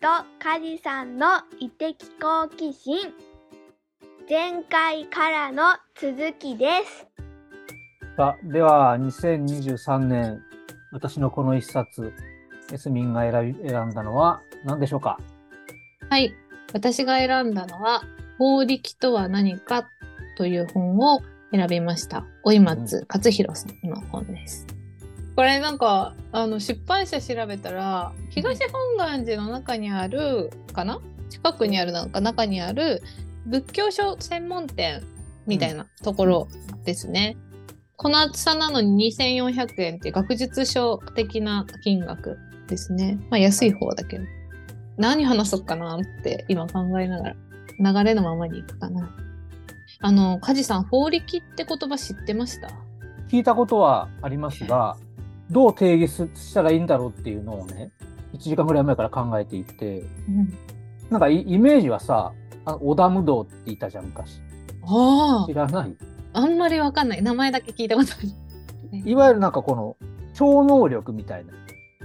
とカジさんの異的好奇心前回からの続きですさあでは2023年私のこの一冊エスミンが選び選んだのは何でしょうか？はい。私が選んだのは、法力とは何かという本を選びました。追松勝弘さんの本です。これなんか、あの、出版社調べたら、東本願寺の中にある、かな？近くにあるなんか中にある仏教書専門店みたいなところですね。この厚さなのに2400円って学術書的な金額ですね。まあ安い方だけど。何話そうかなって今考えながら流れのままにいくかな。あの、梶さん、法力って言葉知ってました？聞いたことはありますがどう定義したらいいんだろうっていうのをね1時間ぐらい前から考えていてうん。なんかイイメージはさあの織田無道って言ったじゃん昔あ知らない？あ、あんまりわかんない。名前だけ聞いたことある。いわゆるなんかこの超能力みたいな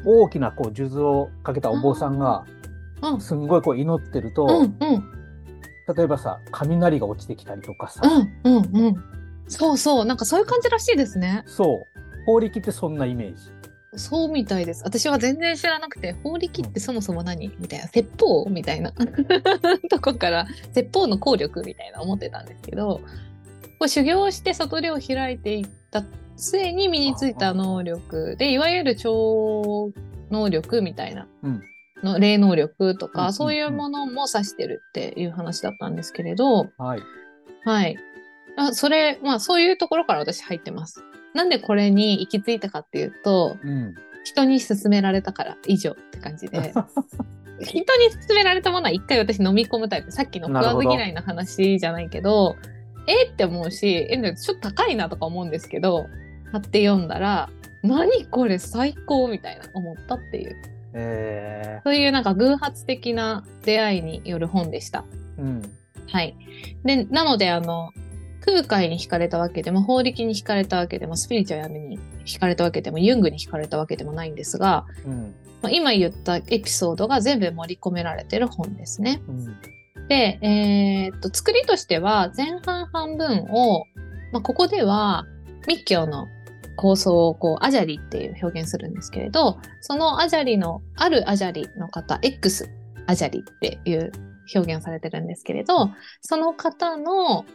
大きなこう数珠をかけたお坊さんがうん、すんごいこう祈ってると、うん、うん、例えばさ雷が落ちてきたりとかさ、うん、うん、うん。そうそう、なんかそういう感じらしいですね。そう法力ってそんなイメージ。そうみたいです。私は全然知らなくて、法力ってそもそも何？みたいな、説法みたいな。とこから、説法の効力みたいな思ってたんですけど、こう修行して悟りを開いていった末に身についた能力で、いわゆる超能力みたいな、うん。の霊能力とか、うんうん。そういうものも指してるっていう話だったんですけれど、はい。はい。あそれ、まあそういうところから私入ってます。なんでこれに行き着いたかっていうと、うん人に勧められたから以上って感じで。人に勧められたものは一回私飲み込むタイプ。さっきの食わず嫌いな話じゃないけど、えって思うし、え、ちょっと高いなとか思うんですけど、買って読んだら、何これ最高みたいな思ったっていう。えそういうなんか偶発的な出会いによる本でした。ー、うんはい。で、なので、あの、空海に惹かれたわけでも、法力に惹かれたわけでも、スピリチュアルに惹かれたわけでも、ユングに惹かれたわけでもないんですが、うんまあ今言ったエピソードが全部盛り込められてる本ですね。うんで、えーっと、作りとしては前半半分を、まあ、ここでは密教の構想をこう、アジャリっていう表現するんですけれど、そのアジャリの、あるアジャリの方、X アジャリっていう表現をされてるんですけれど、その方の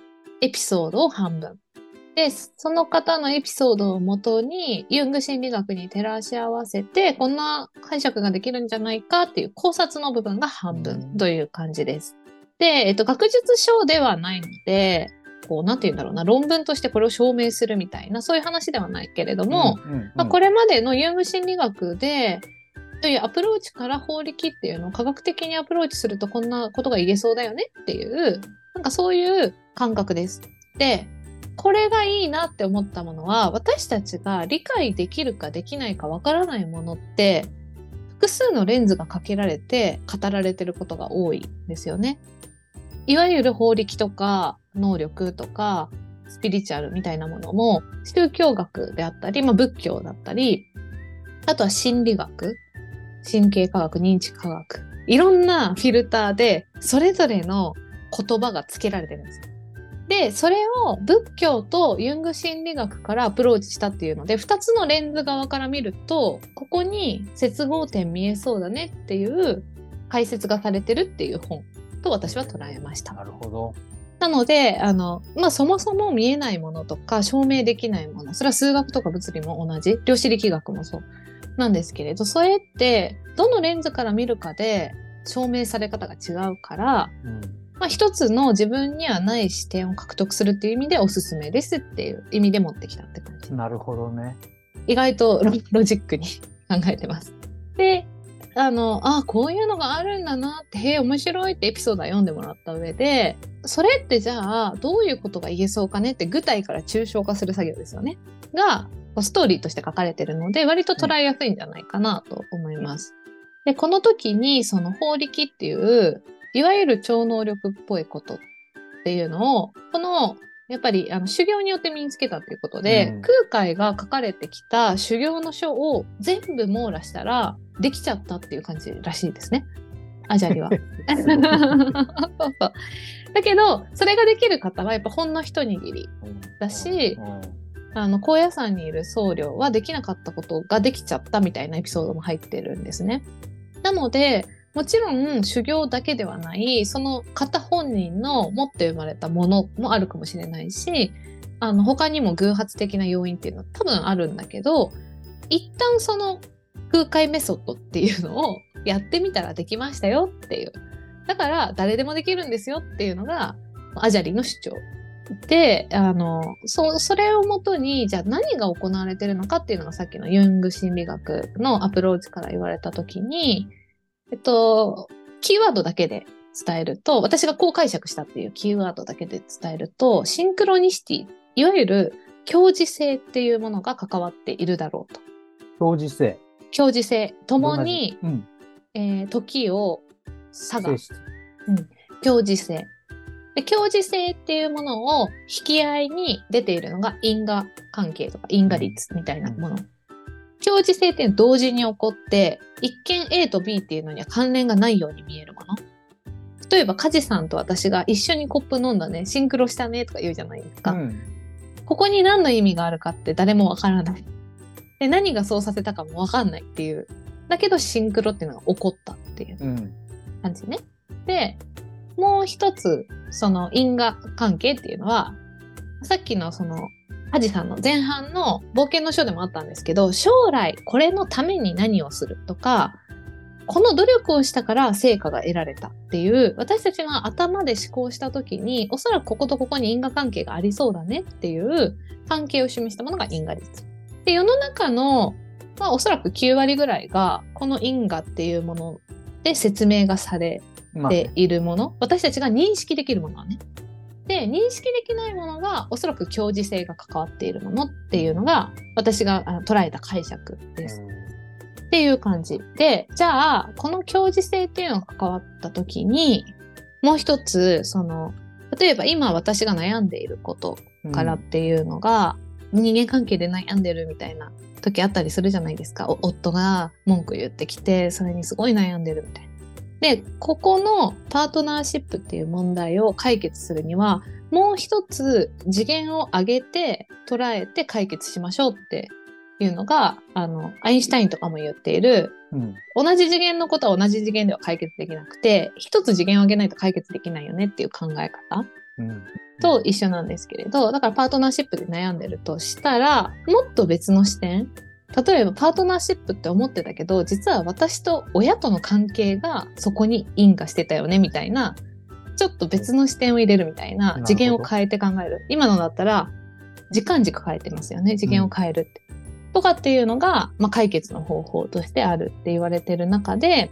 エピソードを半分。で、その方のエピソードをもとに、ユング心理学に照らし合わせて、こんな解釈ができるんじゃないかっていう考察の部分が半分という感じです。で、えっと、学術書ではないので、こう、なんて言うんだろうな、論文としてこれを証明するみたいな、そういう話ではないけれども、うんうんまあ、これまでのユング心理学で、というアプローチから法力っていうのを科学的にアプローチするとこんなことが言えそうだよねっていう、なんかそういう感覚です。で、これがいいなって思ったものは、私たちが理解できるかできないかわからないものって、複数のレンズがかけられて語られてることが多いんですよね。いわゆる法力とか能力とかスピリチュアルみたいなものも宗教学であったり、まあ、仏教だったり、あとは心理学、神経科学、認知科学、いろんなフィルターでそれぞれの言葉が付けられてるんですよ。で、それを仏教とユング心理学からアプローチしたっていうので、二つのレンズ側から見ると、ここに接合点見えそうだねっていう解説がされてるっていう本と私は捉えました。なるほど。なので、あの、まあ、そもそも見えないものとか証明できないもの、それは数学とか物理も同じ、量子力学もそう。なんですけれど、それってどのレンズから見るかで証明され方が違うから、うんまあ、一つの自分にはない視点を獲得するっていう意味でおすすめですっていう意味で持ってきたって感じ。なるほどね意外とロロジックに考えてます。で、あの、あこういうのがあるんだなって、へえ、面白いってエピソードは読んでもらった上で、それってじゃあ、どういうことが言えそうかねって具体から抽象化する作業ですよね。が、ストーリーとして書かれてるので、割と捉えやすいんじゃないかなと思います。で、この時に、その法力っていう、いわゆる超能力っぽいことっていうのを、この、やっぱりあの修行によって身につけたっていうことで、うん空海が書かれてきた修行の書を全部網羅したらできちゃったっていう感じらしいですね。アジャリは。そうそう。だけど、それができる方はやっぱほんの一握り。だしあの、高野山にいる僧侶はできなかったことができちゃったみたいなエピソードも入ってるんですね。なので、もちろん修行だけではない、その方本人の持って生まれたものもあるかもしれないし、あの、他にも偶発的な要因っていうのは多分あるんだけど、一旦その空海メソッドっていうのをやってみたらできましたよっていう。だから誰でもできるんですよっていうのがアジャリの主張。で、あの、そ、それをもとに、じゃあ何が行われてるのかっていうのがさっきのユング心理学のアプローチから言われたときに、えっと、キーワードだけで伝えると、私がこう解釈したっていうキーワードだけで伝えると、シンクロニシティ、いわゆる共時性っていうものが関わっているだろうと。表示性。共時性、共に、うん。えー時を差が性質。共時性。で、共時性っていうものを引き合いに出ているのが因果関係とか因果率みたいなもの。共時性って同時に起こって、一見 A と B っていうのには関連がないように見えるもの。例えば、カジさんと私が一緒にコップ飲んだね、シンクロしたねとか言うじゃないですか。うん。ここに何の意味があるかって誰もわからない。で、何がそうさせたかもわかんないっていう。だけど、シンクロっていうのが起こったっていう。うん。感じね。で、もう一つ、その因果関係っていうのは、さっきのその、ハジさんの前半の冒険の書でもあったんですけど、将来これのために何をするとか、この努力をしたから成果が得られたっていう、私たちが頭で思考した時に、おそらくこことここに因果関係がありそうだねっていう関係を示したものが因果率。で、世の中の、まあおそらく9割ぐらいが、この因果っていうもので説明がされまあているもの、私たちが認識できるものはね。で、認識できないものがおそらく共時性が関わっているものっていうのが私が捉えた解釈です。っていう感じ。で、じゃあ、この共時性っていうのが関わった時に、もう一つ、その、例えば今私が悩んでいることからっていうのが、人間関係で悩んでるみたいな時あったりするじゃないですか。夫が文句言ってきて、それにすごい悩んでるみたいな。で、ここのパートナーシップっていう問題を解決するには、もう一つ次元を上げて捉えて解決しましょうっていうのが、あの、アインシュタインとかも言っている、うん。同じ次元のことは同じ次元では解決できなくて、一つ次元を上げないと解決できないよねっていう考え方。うん。と一緒なんですけれど、だからパートナーシップで悩んでるとしたら、もっと別の視点。例えばパートナーシップって思ってたけど、実は私と親との関係がそこに因果してたよねみたいな、ちょっと別の視点を入れるみたいな次元を変えて考える。今のだったら、時間軸変えてますよね。次元を変えるって。とかっていうのが、まあ、解決の方法としてあるって言われてる中で、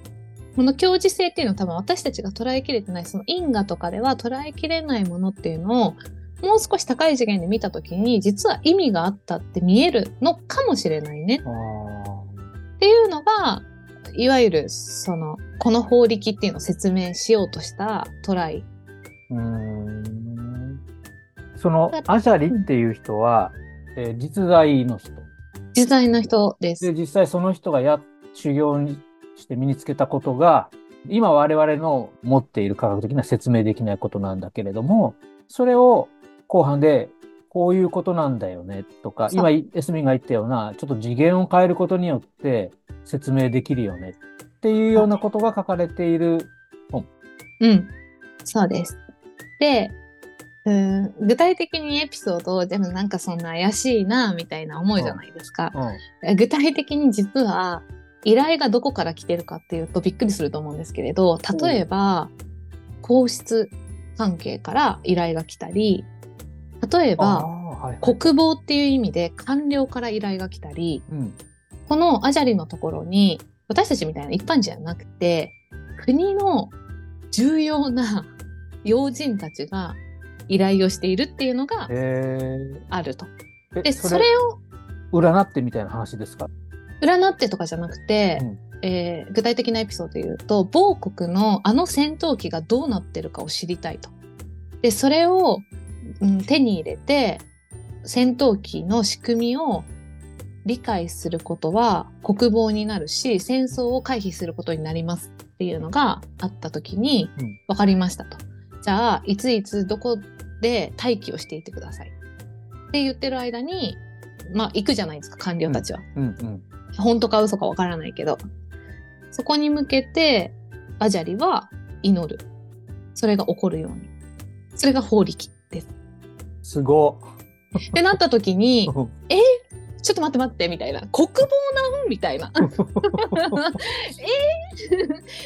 この共時性っていうのは多分私たちが捉えきれてない、その因果とかでは捉えきれないものっていうのを、もう少し高い次元で見たときに、実は意味があったって見えるのかもしれないね。っていうのが、いわゆる、その、この法力っていうのを説明しようとしたトライ。う。その、アジャリっていう人は、えー実在の人。実在の人です。で、実際その人がや、修行にして身につけたことが、今我々の持っている科学的な説明できないことなんだけれども、それを後半で、こういうことなんだよねとか、今、エスミンが言ったような、ちょっと次元を変えることによって説明できるよねっていうようなことが書かれている。うん。そうです。で、うーん具体的にエピソードをでもなんかそんな怪しいなみたいな思うじゃないですか。うん。具体的に実は依頼がどこから来てるかっていうとびっくりすると思うんですけれど例えば皇室関係から依頼が来たり例えあばあ、はいはい。国防っていう意味で官僚から依頼が来たりうん。このアジャリのところに私たちみたいな一般人じゃなくて国の重要な 要人たちが依頼をしているっていうのがえあると。ー、でえそれを占ってみたいな話ですか？占ってとかじゃなくて、うんえー具体的なエピソードで言うと某国のあの戦闘機がどうなってるかを知りたいと。でそれを、うん、手に入れて戦闘機の仕組みを理解することは国防になるし戦争を回避することになりますっていうのがあった時にうん、分かりましたと。じゃあ、いついつどこで待機をしていてください。って言ってる間に、まあ、行くじゃないですか、官僚たちは。うんうん。本当か嘘かわからないけど。そこに向けて、バジャリは祈る。それが起こるように。それが法力です。すごってなった時に、い。ちょっと待って待って、みたいな。国防なん？みたいな。え？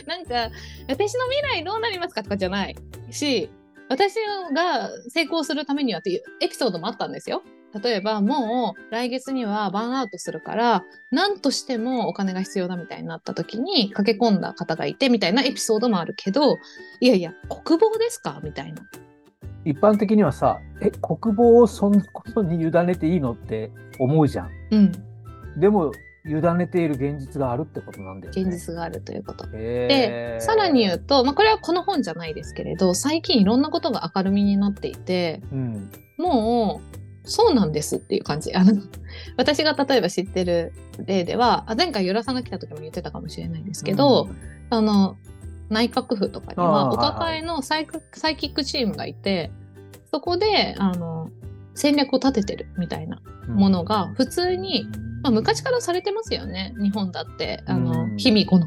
ーなんか、私の未来どうなりますか？とかじゃないし、私が成功するためにはっていうエピソードもあったんですよ。例えば、もう来月にはバーンアウトするから、何としてもお金が必要だみたいになった時に駆け込んだ方がいてみたいなエピソードもあるけど、いやいや、国防ですか？みたいな。一般的にはさ、え、国防をそんなことに委ねていいのって思うじゃん。うん。でも、委ねている現実があるってことなんだよね。現実があるということ。へーさらに言うと、まあ、これはこの本じゃないですけれど、最近いろんなことが明るみになっていて、うん。もう、そうなんですっていう感じ。あの、私が例えば知ってる例では、あ前回ユラさんが来た時も言ってたかもしれないんですけど、あの、内閣府とかにあは、ーお抱えのサイクサイキックチームがいて、そこで、あの、戦略を立ててるみたいなうん。ものが普通に、まあ、昔からされてますよね。日本だって、あの、うん。卑弥呼の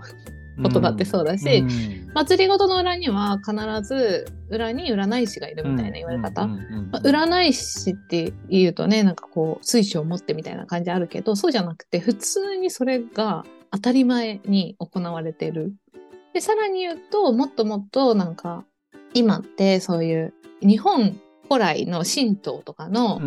ことだってそうだし、うん。祭りごとの裏には必ず裏に占い師がいるみたいな言われ方。まあ占い師って言うとね、なんかこう、水晶を持ってみたいな感じあるけど、そうじゃなくて、普通にそれが当たり前に行われてる。で、さらに言うと、もっともっとなんか、今ってそういう日本古来の神道とかの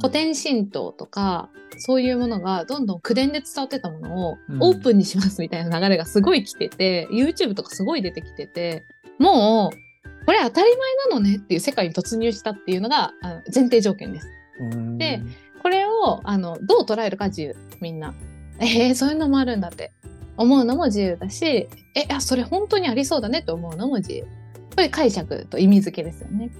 古典神道とか、そういうものがどんどん口伝で伝わってたものをうんオープンにしますみたいな流れがすごい来てて、YouTube とかすごい出てきてて、もう、これ当たり前なのねっていう世界に突入したっていうのが前提条件です。うんでこれをあのどう捉えるか自由、みんな。えー、そういうのもあるんだって思うのも自由だし、え、あ、それ本当にありそうだねと思うのも自由。これ解釈と意味付けですよね。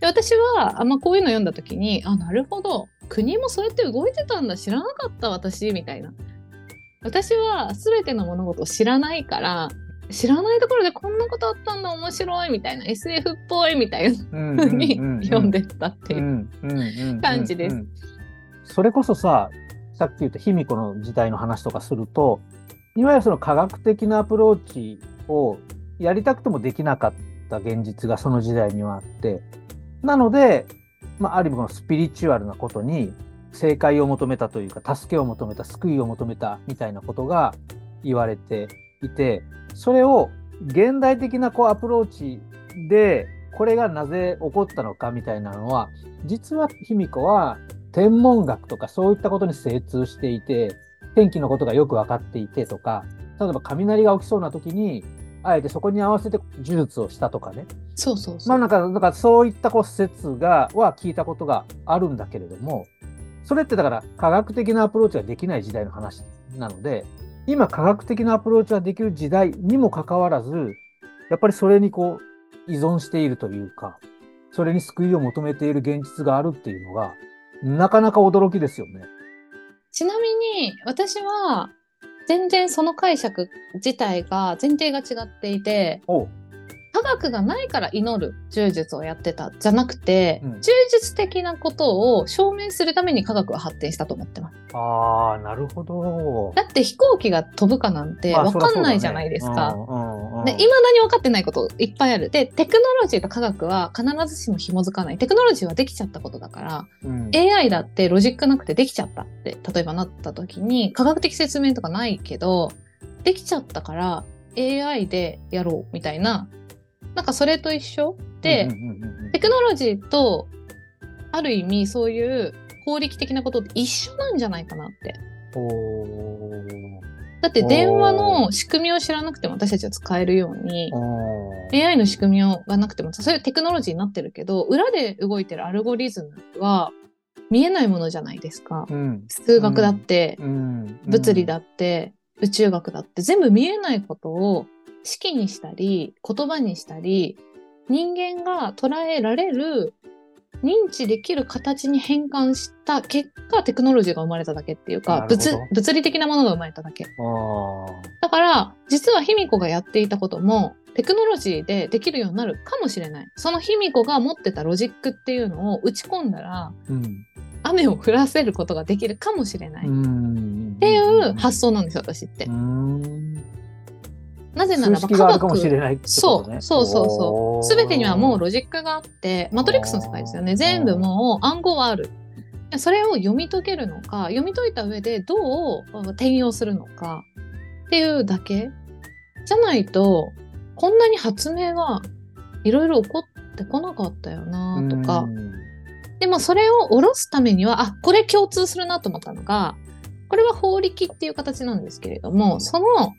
で私は、あまあ、こういうの読んだ時に、あ、なるほど。国もそうやって動いてたんだ。知らなかった私、みたいな。私は全ての物事を知らないから、知らないところでこんなことあったんだ、面白い、みたいな、SF っぽい、みたいなうん風にうんうんうん読んでったっていう。感じですそれこそさ、さっき言った卑弥呼の時代の話とかすると、いわゆるその科学的なアプローチをやりたくてもできなかった現実がその時代にはあって、なので、まあ、ある意味このスピリチュアルなことに正解を求めたというか、助けを求めた、救いを求めたみたいなことが言われていて、それを現代的なこうアプローチで、これがなぜ起こったのかみたいなのは、実は卑弥呼は天文学とかそういったことに精通していて、天気のことがよく分かっていてとか、例えば雷が起きそうな時に、あえてそこに合わせて呪術をしたとかね。そうそうそう。まあなんか、なんかそういったこう説が、は聞いたことがあるんだけれども、それってだから科学的なアプローチができない時代の話なので、今科学的なアプローチができる時代にもかかわらず、やっぱりそれにこう依存しているというか、それに救いを求めている現実があるっていうのが、なかなか驚きですよね。ちなみに私は全然その解釈自体が前提が違っていて学がないから祈る柔術をやってたじゃなくて、うん柔術的なことを証明するために科学は発展したと思ってます。ああ、なるほど。だって飛行機が飛ぶかなんてまあ分かんないそじゃないですか。うんうんうんで、未だに分かってないこといっぱいある。で、テクノロジーと科学は必ずしも紐づかない。テクノロジーはできちゃったことだから、うん AI だってロジックなくてできちゃったって、例えばなった時に、科学的説明とかないけど、できちゃったから AI でやろうみたいな、なんかそれと一緒で、テクノロジーと、ある意味そういう法力的なことって一緒なんじゃないかなって。だって電話の仕組みを知らなくても私たちは使えるように、AI の仕組みがなくても、それテクノロジーになってるけど、裏で動いてるアルゴリズムは見えないものじゃないですか。うん。数学だって、うん。物理だって、宇宙学だって、全部見えないことを式にしたり、言葉にしたり、人間が捉えられる認知できる形に変換した結果、テクノロジーが生まれただけっていうか、物物理的なものが生まれただけ。だから、実は卑弥呼がやっていたことも、テクノロジーでできるようになるかもしれない。その卑弥呼が持ってたロジックっていうのを打ち込んだら、うん。雨を降らせることができるかもしれない。っん。ていう発想なんですよ、私ってう。ん。なぜならば数式があるかもしれない。そうそうそうそう。すべてにはもうロジジックがあって、マトリックスの世界ですよね。全部もう暗号はある。それを読み解けるのか、読み解いた上でどう転用するのかっていうだけじゃないと、こんなに発明がいろいろ起こってこなかったよなとか。でもそれを下ろすためには、あ、これ共通するなと思ったのが、これは法力っていう形なんですけれども、その、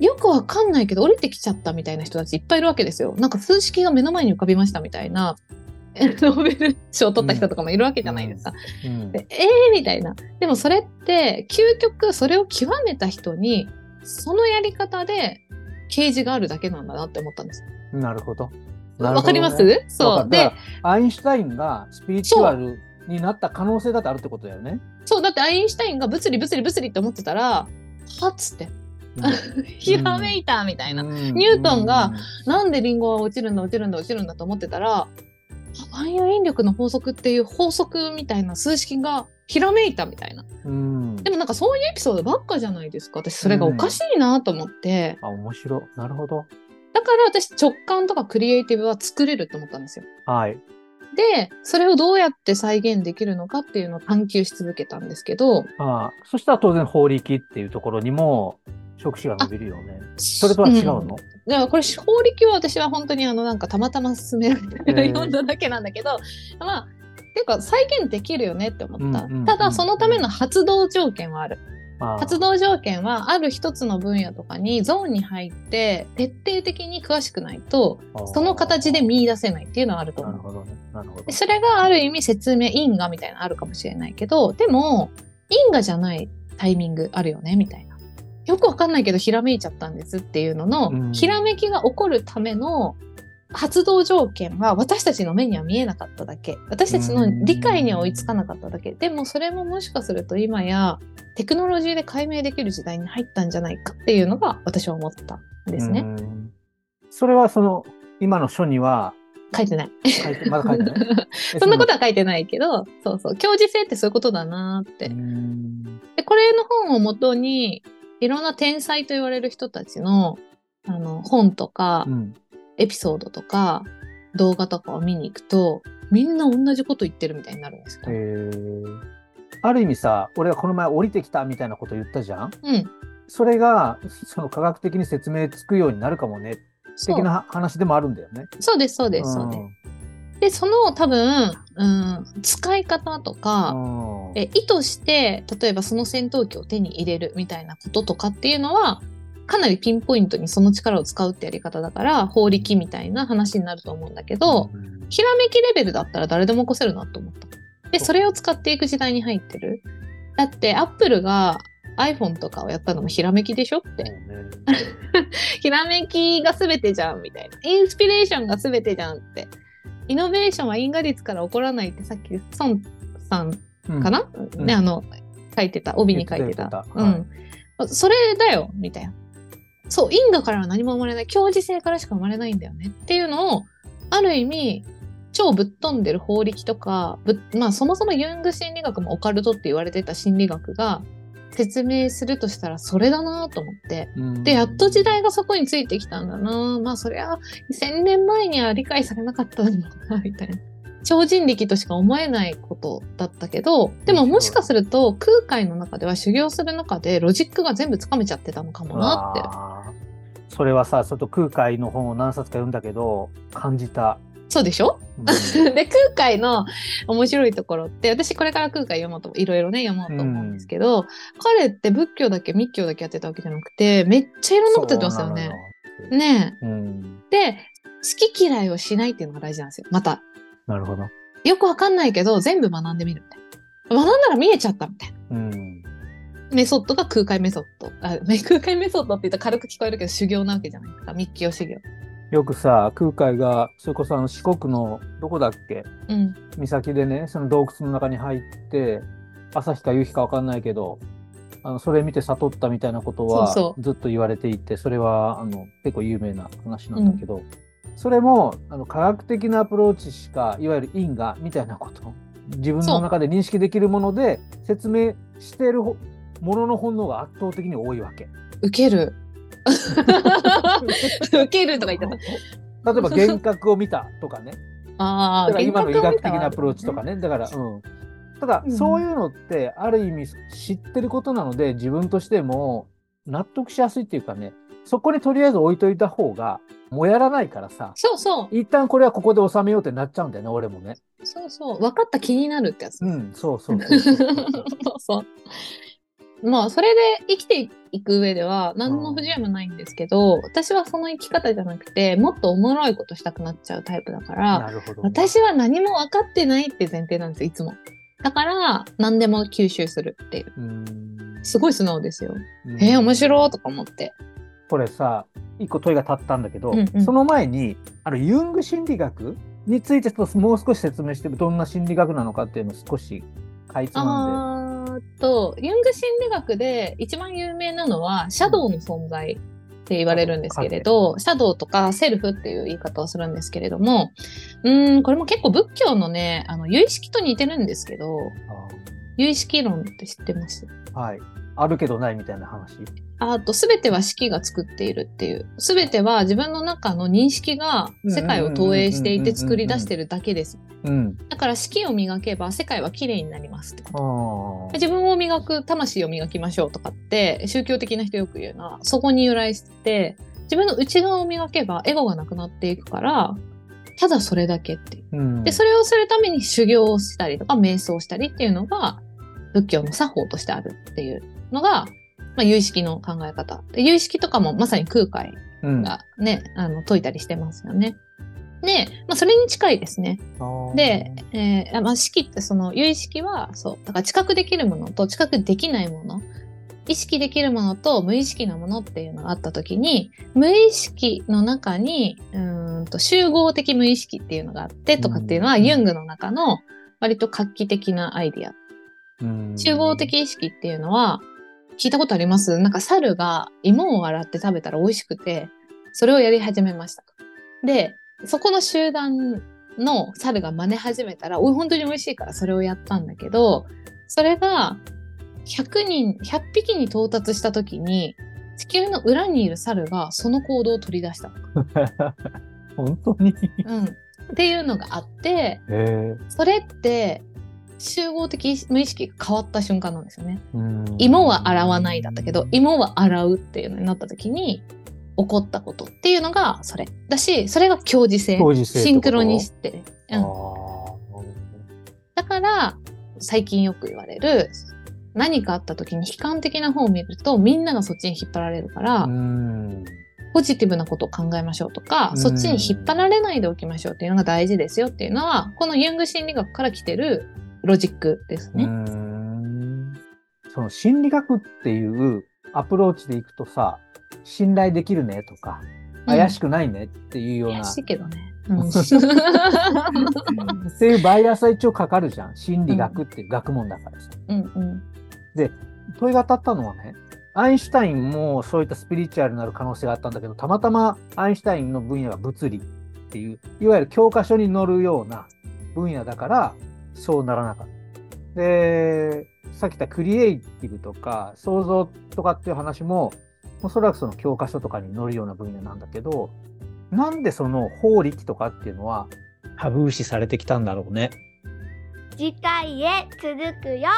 よくわかんないけど降りてきちゃったみたいな人たちいっぱいいるわけですよ。なんか数式が目の前に浮かびましたみたいな、え ノーベル賞を取った人とかもいるわけじゃないですか。うんでえーみたいな。でもそれって、究極それを極めた人に、そのやり方で啓示があるだけなんだなって思ったんです。なるほど。わ、かります？わそう。で、アインシュタインがスピリチュアルになった可能性だってあるってことだよね。そう、だってアインシュタインが物理物理物理って思ってたら、はっつって、ひらめいたみたいな。ニニュートンがなんでリンゴは落ちるんだ落ちるんだ落ちるんだと思ってたら、万有引力の法則っていう法則みたいな数式がひらめいたみたいな。うんでもなんかそういうエピソードばっかじゃないですか。私それがおかしいなと思って。あ、面白い。なるほど。だから私直感とかクリエイティブは作れると思ったんですよ。はい。で、それをどうやって再現できるのかっていうのを探求し続けたんですけど、ああそしたら当然法力っていうところにも触手が伸びるよね。それとは違うの、ん。だからこれ法力は私は本当にあのなんかたまたま進められてえー読んだだけなんだけど、まあていうか再現できるよねって思った、うんうんうん。ただそのための発動条件はある。発動条件はある一つの分野とかにゾーンに入って徹底的に詳しくないとその形で見出せないっていうのはあると思う。なるほどね。なるほど。で。それがある意味説明因果みたいなのあるかもしれないけどでも因果じゃないタイミングあるよねみたいなよくわかんないけどひらめいちゃったんですっていうのの、うんひらめきが起こるための発動条件は私たちの目には見えなかっただけ私たちの理解には追いつかなかっただけでもそれももしかすると今やテクノロジーで解明できる時代に入ったんじゃないかっていうのが私は思ったんですね。うんそれはその、今の書には書いてない。書いて、まだ書いてない？そんなことは書いてないけど、そうそう。教授性ってそういうことだなーって。うんで、これの本をもとに、いろんな天才と言われる人たちの、あの、本とかう、ん。エピソードとか、動画とかを見に行くと、みんな同じこと言ってるみたいになるんですよ。えーある意味さ、俺がこの前降りてきたみたいなこと言ったじゃん？うん。それが、その科学的に説明つくようになるかもね、的な話でもあるんだよね。そうです、そうです、そうです。で、その多分、うん、使い方とか、うんえ意図して例えばその戦闘機を手に入れるみたいなこととかっていうのはかなりピンポイントにその力を使うってやり方だから法力みたいな話になると思うんだけど、うんひらめきレベルだったら誰でも起こせるなと思った。でそれを使っていく時代に入ってる。だってアップルが iPhone とかをやったのもひらめきでしょって。ひらめきが全てじゃんみたいな。インスピレーションが全てじゃんって。イノベーションは因果率から起こらないってさっき孫さんうんかな、うんね、あの、書いてた、帯に書いてた。言ってたうん。それだよ、みたいな。そう、因果からは何も生まれない。共時性からしか生まれないんだよね。っていうのを、ある意味、超ぶっ飛んでる法力とか、ぶまあそもそもユング心理学もオカルトって言われてた心理学が説明するとしたらそれだなと思って。うんで、やっと時代がそこについてきたんだなまあそりゃ、2000年前には理解されなかったんだな、みたいな。超人力としか思えないことだったけど、でももしかすると空海の中では修行する中でロジックが全部つかめちゃってたのかもなって。それはさ、ちょっと空海の本を何冊か読んだけど、感じた。そうでしょ？うん で、空海の面白いところって、私これから空海読もうと、いろいろね、読もうと思うんですけど、彼って仏教だけ密教だけやってたわけじゃなくて、めっちゃいろんなことやってますよね。ねうん。え。で、好き嫌いをしないっていうのが大事なんですよ。また。なるほど。よくわかんないけど、全部学んでみるみたいな。学んだら見えちゃったみたいな。うん。メソッドが空海メソッド。あ、め空海メソッドって言ったら軽く聞こえるけど修行なわけじゃないですか。密教修行。よくさ、空海が、それこそあの四国の、どこだっけ？うん。岬でね、その洞窟の中に入って、朝日か夕日かわかんないけど、あの、それ見て悟ったみたいなことはずっと言われていて、それは、あの、結構有名な話なんだけど、それも、あの、科学的なアプローチしか、いわゆる因果みたいなこと、自分の中で認識できるもので説明しているほものの本能が圧倒的に多いわけ。受ける。受けるとか言った。例えば幻覚を見たとかね。ああ、だから今の医学的なアプローチとかね。だから、うん。ただ、うんそういうのって、ある意味知ってることなので、自分としても納得しやすいっていうかね、そこにとりあえず置いといた方が、もやらないからさ、そうそう。一旦これはここで収めようってなっちゃうんだよね、俺もね。そうそう。分かった気になるってやつ。うん、そうそうそうそう。そうそう。まあ、それで生きていく上では何の不自由もないんですけど、私はその生き方じゃなくて、もっとおもろいことしたくなっちゃうタイプだから、なるほど。私は何も分かってないって前提なんですよ、いつも。だから、何でも吸収するっていう。うすごい素直ですよ。うんえー、面白いとか思って。これさ、一個問いが立ったんだけど、うんうんその前に、あの、ユング心理学についてちょっともう少し説明して、どんな心理学なのかっていうのを少しかいつまんあーっと、ユング心理学で一番有名なのは、シャドウの存在って言われるんですけれど、シャドウとかセルフっていう言い方をするんですけれども、うーん、これも結構仏教のね、あの、有意識と似てるんですけど、有意識論って知ってます？で。はい。あるけどないみたいな話？あと、すべては式が作っているっていう。すべては自分の中の認識が世界を投影していて作り出してるだけです。うん。だから式を磨けば世界は綺麗になりますって。自分を磨く魂を磨きましょうとかって宗教的な人よく言うのはそこに由来して自分の内側を磨けばエゴがなくなっていくからただそれだけっていう。うん。でそれをするために修行をしたりとか瞑想したりっていうのが仏教の作法としてあるっていうのが、まあ、有意識の考え方。で有意識とかもまさに空海うん、がね、あの解いたりしてますよね。で、まあ、それに近いですね。で、えーまあ、式ってその有意識はそうだから知覚できるものと知覚できないもの。意識できるものと無意識なものっていうのがあった時に無意識の中にうーんと集合的無意識っていうのがあってとかっていうのは、うん。ユングの中の割と画期的なアイディア。うん。集合的意識っていうのは聞いたことあります？なんか猿が芋を洗って食べたら美味しくてそれをやり始めました。でそこの集団の猿が真似始めたらおい本当に美味しいからそれをやったんだけどそれが100人100匹に到達した時に地球の裏にいる猿がその行動を取り出した、本当に？うん、っていうのがあってへそれって集合的無意識が変わった瞬間なんですよね。芋は洗わないだったけど、芋は洗うっていうのになった時に起こったことっていうのがそれだしそれが共時性。シンクロニシテ、うん、だから最近よく言われる何かあった時に悲観的な方を見るとみんながそっちに引っ張られるから、うん。ポジティブなことを考えましょうとか、うん。そっちに引っ張られないでおきましょうっていうのが大事ですよっていうのはこのユング心理学から来てるロジックですね。うんその心理学っていうアプローチでいくとさ、信頼できるねとか、怪しくないねっていうような、怪しいけどね。うん っていうバイアスは一応かかるじゃん。心理学っていう学問だからさ。うんうん問いが当たったのはね、アインシュタインもそういったスピリチュアルになる可能性があったんだけど、たまたまアインシュタインの分野が物理っていう、いわゆる教科書に載るような分野だから、そうならなかった。で、さっき言ったクリエイティブとか創造とかっていう話も、おそらくその教科書とかに載るような分野なんだけど、なんでその法力とかっていうのはタブー視されてきたんだろうね。次回へ続くよ